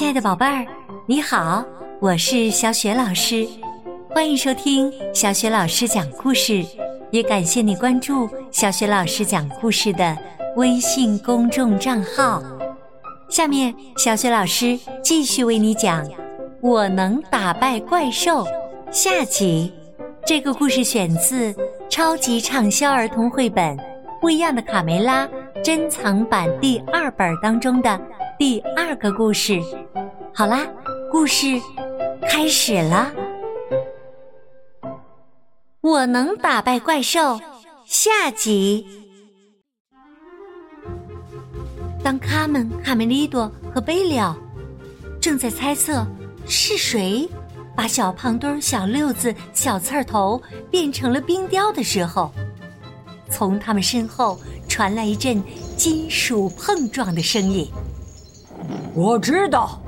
亲爱的宝贝儿，你好，我是小雪老师，欢迎收听小雪老师讲故事，也感谢你关注小雪老师讲故事的微信公众账号。下面，小雪老师继续为你讲《我能打败怪兽》下集。这个故事选自超级畅销儿童绘本《不一样的卡梅拉》珍藏版第二本当中的第二个故事。好啦，故事开始了。我能打败怪兽，下集。当卡门、卡梅利多和贝利奥正在猜测是谁把小胖墩、小六子、小刺儿头变成了冰雕的时候，从他们身后传来一阵金属碰撞的声音。我知道。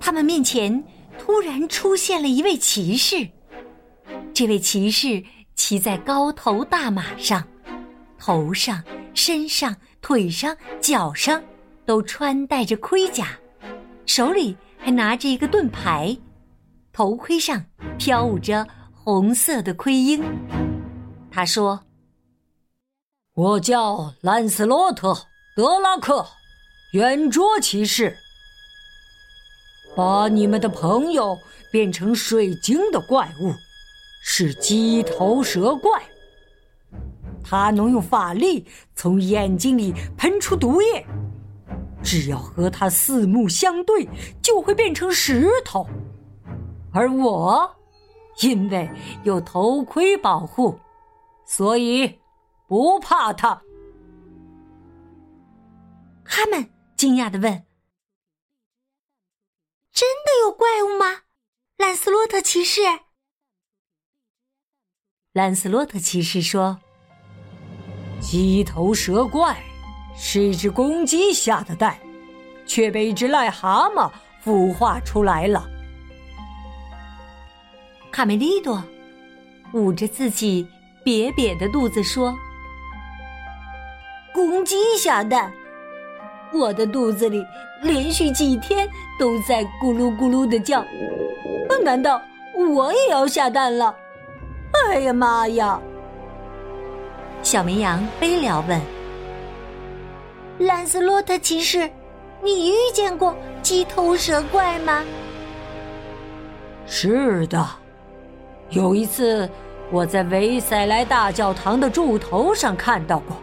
他们面前突然出现了一位骑士，这位骑士骑在高头大马上，头上、身上、腿上、脚上都穿戴着盔甲，手里还拿着一个盾牌，头盔上飘舞着红色的盔缨。他说：“我叫兰斯洛特·德拉克，圆桌骑士。”把你们的朋友变成水晶的怪物，是鸡头蛇怪。他能用法力从眼睛里喷出毒液，只要和他四目相对，就会变成石头。而我，因为有头盔保护，所以不怕他。他们惊讶的问。真的有怪物吗？兰斯洛特骑士。兰斯洛特骑士说：“鸡头蛇怪是一只公鸡下的蛋，却被一只癞蛤蟆孵化出来了。”卡梅利多捂着自己瘪瘪的肚子说：“公鸡下蛋。”我的肚子里连续几天都在咕噜咕噜的叫，难道我也要下蛋了？哎呀妈呀！小绵羊悲了问：“兰斯洛特骑士，你遇见过鸡头蛇怪吗？”“是的，有一次我在维塞莱大教堂的柱头上看到过。”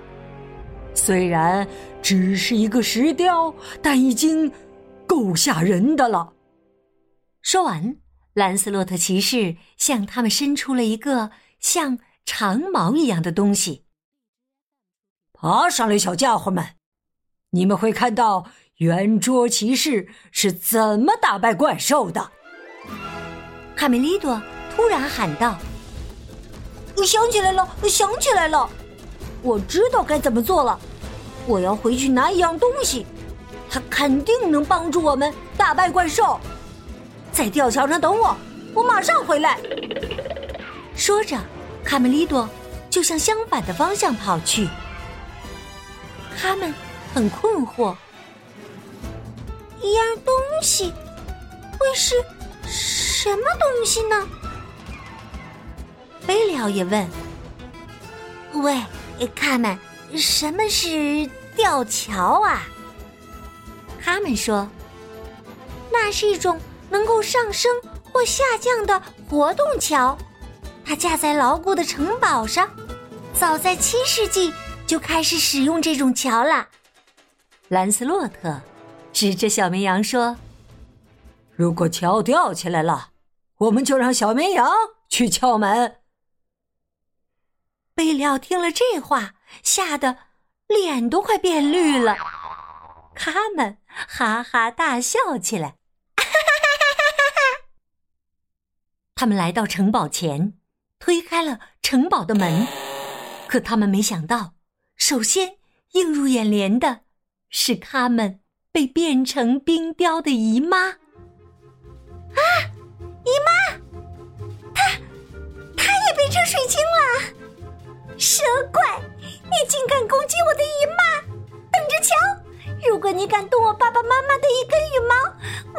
虽然只是一个石雕，但已经够吓人的了。说完，兰斯洛特骑士向他们伸出了一个像长矛一样的东西。爬上来，小家伙们，你们会看到圆桌骑士是怎么打败怪兽的。卡梅利多突然喊道：“我想起来了，我想起来了。”我知道该怎么做了，我要回去拿一样东西，它肯定能帮助我们打败怪兽。在吊桥上等我，我马上回来。说着，卡梅利多就向相反的方向跑去。他们很困惑，一样东西会是什么东西呢？贝利奥也问：“喂。”他们，什么是吊桥啊？他们说，那是一种能够上升或下降的活动桥，它架在牢固的城堡上。早在七世纪就开始使用这种桥了。兰斯洛特指着小绵羊说：“如果桥吊起来了，我们就让小绵羊去敲门。”贝里奥听了这话，吓得脸都快变绿了。他们哈哈大笑起来。他们来到城堡前，推开了城堡的门，可他们没想到，首先映入眼帘的是他们被变成冰雕的姨妈。啊，姨妈，她，她也变成水晶了。蛇怪，你竟敢攻击我的姨妈！等着瞧，如果你敢动我爸爸妈妈的一根羽毛，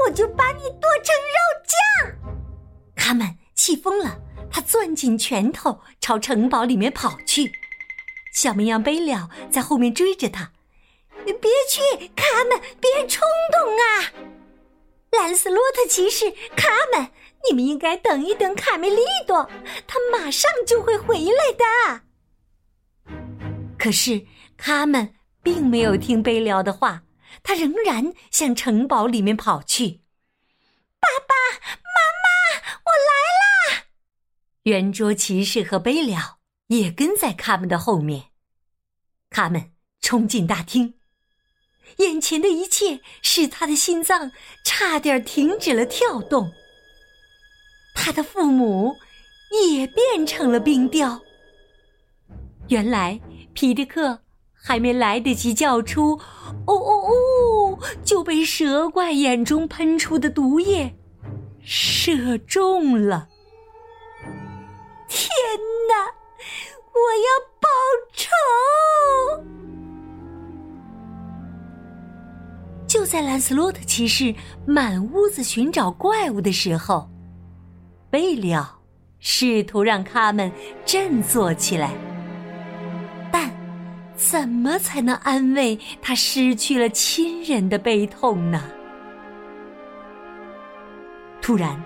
我就把你剁成肉酱！卡门气疯了，他攥紧拳头朝城堡里面跑去。小绵羊贝利在后面追着他：“别去，卡门，别冲动啊！”兰斯洛特骑士，卡门，你们应该等一等卡梅利多，他马上就会回来的。可是卡们并没有听贝了的话，他仍然向城堡里面跑去。爸爸妈妈，我来啦！圆桌骑士和贝了也跟在卡们的后面。他们冲进大厅。眼前的一切使他的心脏差点停止了跳动。他的父母也变成了冰雕。原来皮迪克还没来得及叫出“哦哦哦”，就被蛇怪眼中喷出的毒液射中了。天哪！我要报仇！就在兰斯洛特骑士满屋子寻找怪物的时候，贝了试图让他们振作起来。怎么才能安慰他失去了亲人的悲痛呢？突然，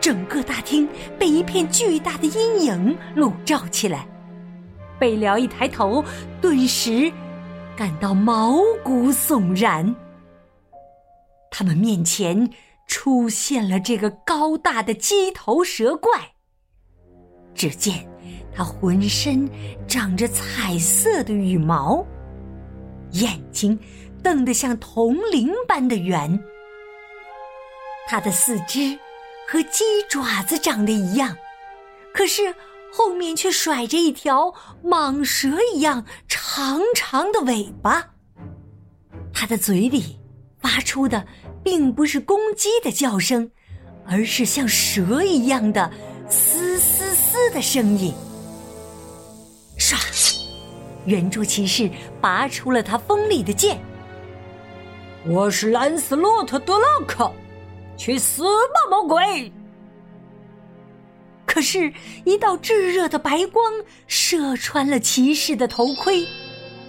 整个大厅被一片巨大的阴影笼罩起来。贝辽一抬头，顿时感到毛骨悚然。他们面前出现了这个高大的鸡头蛇怪。只见它浑身长着彩色的羽毛，眼睛瞪得像铜铃般的圆。它的四肢和鸡爪子长得一样，可是后面却甩着一条蟒蛇一样长长的尾巴。它的嘴里发出的。并不是公鸡的叫声，而是像蛇一样的“嘶嘶嘶”的声音。圆桌骑士拔出了他锋利的剑。我是兰斯洛特·德洛克，去死吧，魔鬼！可是，一道炙热的白光射穿了骑士的头盔，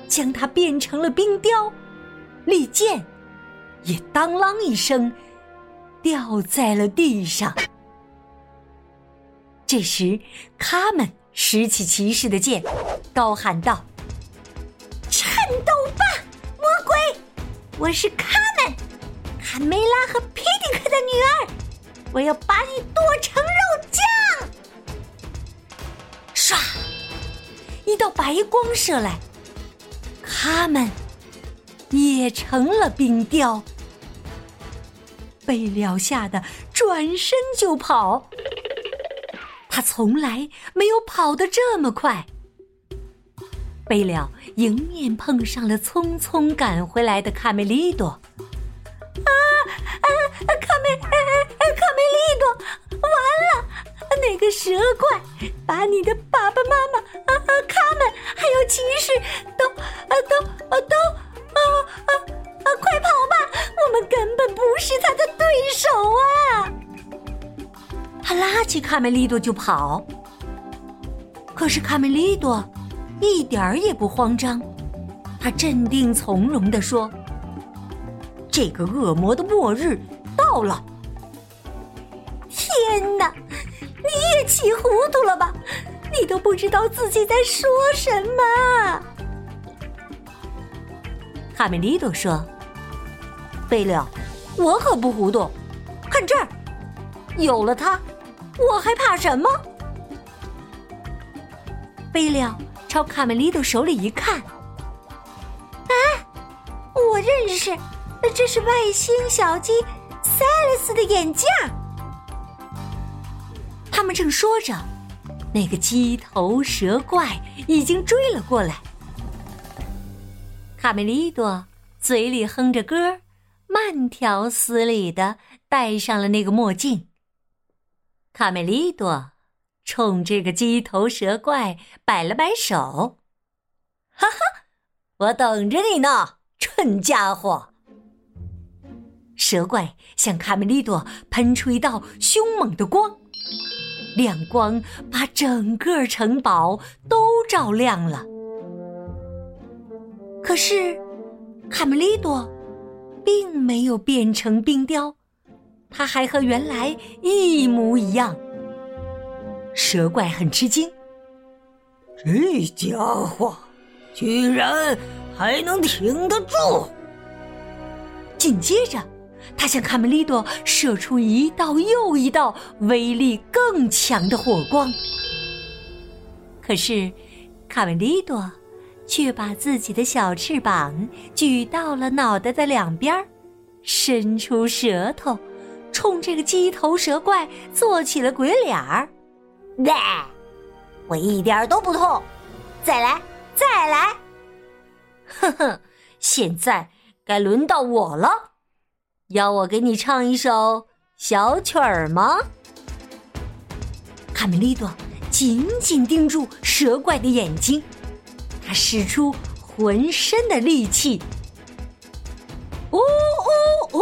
将他变成了冰雕。利剑。也当啷一声，掉在了地上。这时，他们拾起骑士的剑，高喊道：“我是卡门，卡梅拉和皮迪克的女儿，我要把你剁成肉酱！”唰，一道白光射来，他们也成了冰雕。被了吓得转身就跑，他从来没有跑得这么快。贝了迎面碰上了匆匆赶回来的卡梅利多。啊啊！卡梅哎卡梅利多，完了！那个蛇怪把你的爸爸妈妈、啊啊卡门还有骑士都啊都啊都啊啊啊！快跑吧！我们根本不是他的对。手啊！他拉起卡梅利多就跑。可是卡梅利多一点儿也不慌张，他镇定从容的说：“这个恶魔的末日到了。”天哪！你也气糊涂了吧？你都不知道自己在说什么。哈梅利多说：“贝了。”我可不糊涂，看这儿，有了它，我还怕什么？贝了朝卡梅利多手里一看，啊，我认识，这是外星小鸡塞勒斯的眼镜。他们正说着，那个鸡头蛇怪已经追了过来。卡梅利多嘴里哼着歌。慢条斯理的戴上了那个墨镜。卡梅利多冲这个鸡头蛇怪摆了摆手：“哈哈，我等着你呢，蠢家伙！”蛇怪向卡梅利多喷出一道凶猛的光，亮光把整个城堡都照亮了。可是，卡梅利多并没有变成冰雕，他还和原来一模一样。蛇怪很吃惊，这家伙居然还能挺得住！紧接着。他向卡梅利多射出一道又一道威力更强的火光，可是卡梅利多却把自己的小翅膀举到了脑袋的两边，伸出舌头，冲这个鸡头蛇怪做起了鬼脸儿。喂，我一点都不痛，再来，再来！哼哼，现在该轮到我了。要我给你唱一首小曲儿吗？卡梅利多紧紧盯住蛇怪的眼睛，他使出浑身的力气，呜呜呜！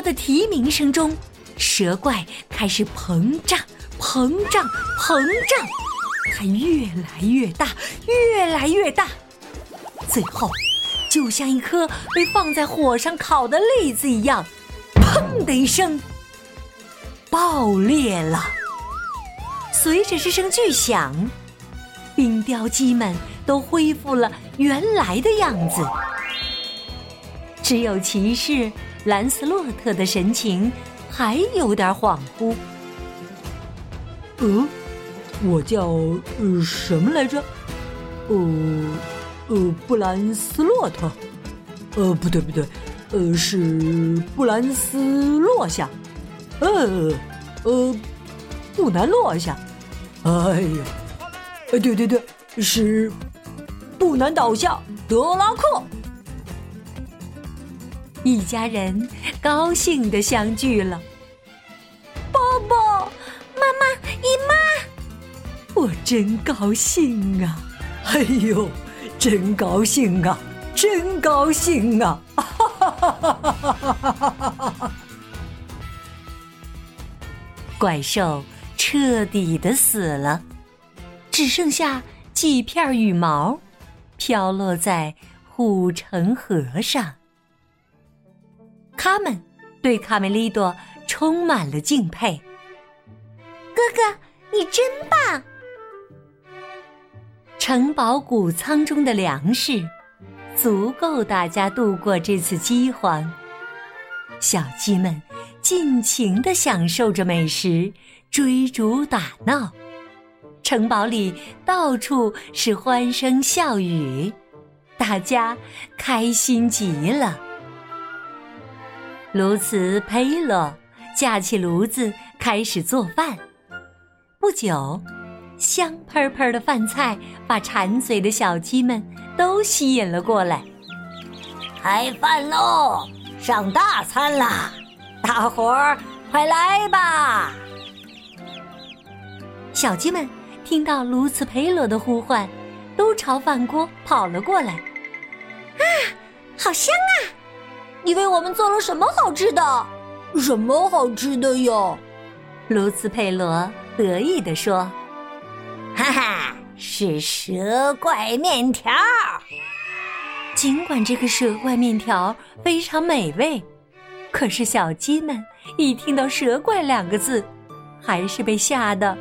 的啼鸣声中，蛇怪开始膨胀、膨胀、膨胀，它越来越大，越来越大。最后，就像一颗被放在火上烤的栗子一样，砰的一声，爆裂了。随着这声巨响，冰雕鸡们都恢复了原来的样子，只有骑士兰斯洛特的神情还有点恍惚。嗯，我叫呃什么来着？呃。呃，布兰斯洛特，呃，不对不对，呃，是布兰斯落下，呃，呃，不难落下，哎呀，呃，对对对，是不难倒下，德拉克，一家人高兴的相聚了。爸爸妈妈姨妈，我真高兴啊！哎呦。真高兴啊！真高兴啊！哈哈哈哈哈哈！怪兽彻底的死了，只剩下几片羽毛飘落在护城河上。他们对卡梅利多充满了敬佩。哥哥，你真棒！城堡谷仓中的粮食，足够大家度过这次饥荒。小鸡们尽情的享受着美食，追逐打闹。城堡里到处是欢声笑语，大家开心极了。卢茨佩洛架起炉子开始做饭，不久。香喷喷的饭菜把馋嘴的小鸡们都吸引了过来。开饭喽，上大餐啦！大伙儿快来吧！小鸡们听到鸬鹚佩罗的呼唤，都朝饭锅跑了过来。啊，好香啊！你为我们做了什么好吃的？什么好吃的哟？卢茨佩罗得意地说。哈哈，是蛇怪面条。尽管这个蛇怪面条非常美味，可是小鸡们一听到“蛇怪”两个字，还是被吓得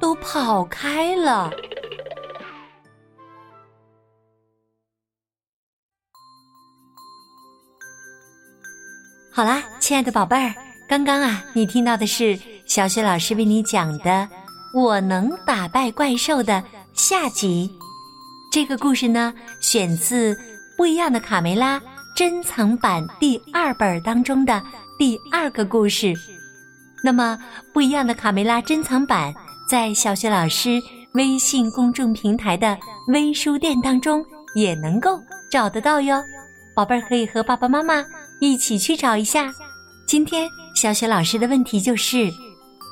都跑开了。好啦，亲爱的宝贝儿，刚刚啊，你听到的是小雪老师为你讲的。我能打败怪兽的下集，这个故事呢，选自《不一样的卡梅拉》珍藏版第二本当中的第二个故事。那么，《不一样的卡梅拉》珍藏版在小雪老师微信公众平台的微书店当中也能够找得到哟。宝贝儿可以和爸爸妈妈一起去找一下。今天小雪老师的问题就是：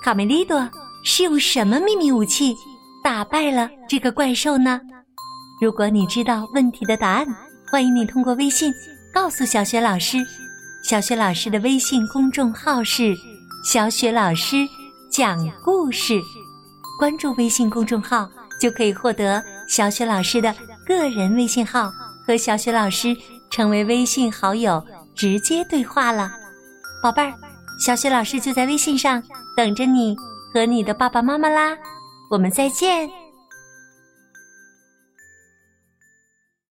卡梅利多。是用什么秘密武器打败了这个怪兽呢？如果你知道问题的答案，欢迎你通过微信告诉小雪老师。小雪老师的微信公众号是“小雪老师讲故事”，关注微信公众号就可以获得小雪老师的个人微信号，和小雪老师成为微信好友，直接对话了。宝贝儿，小雪老师就在微信上等着你和你的爸爸妈妈啦。我们再见。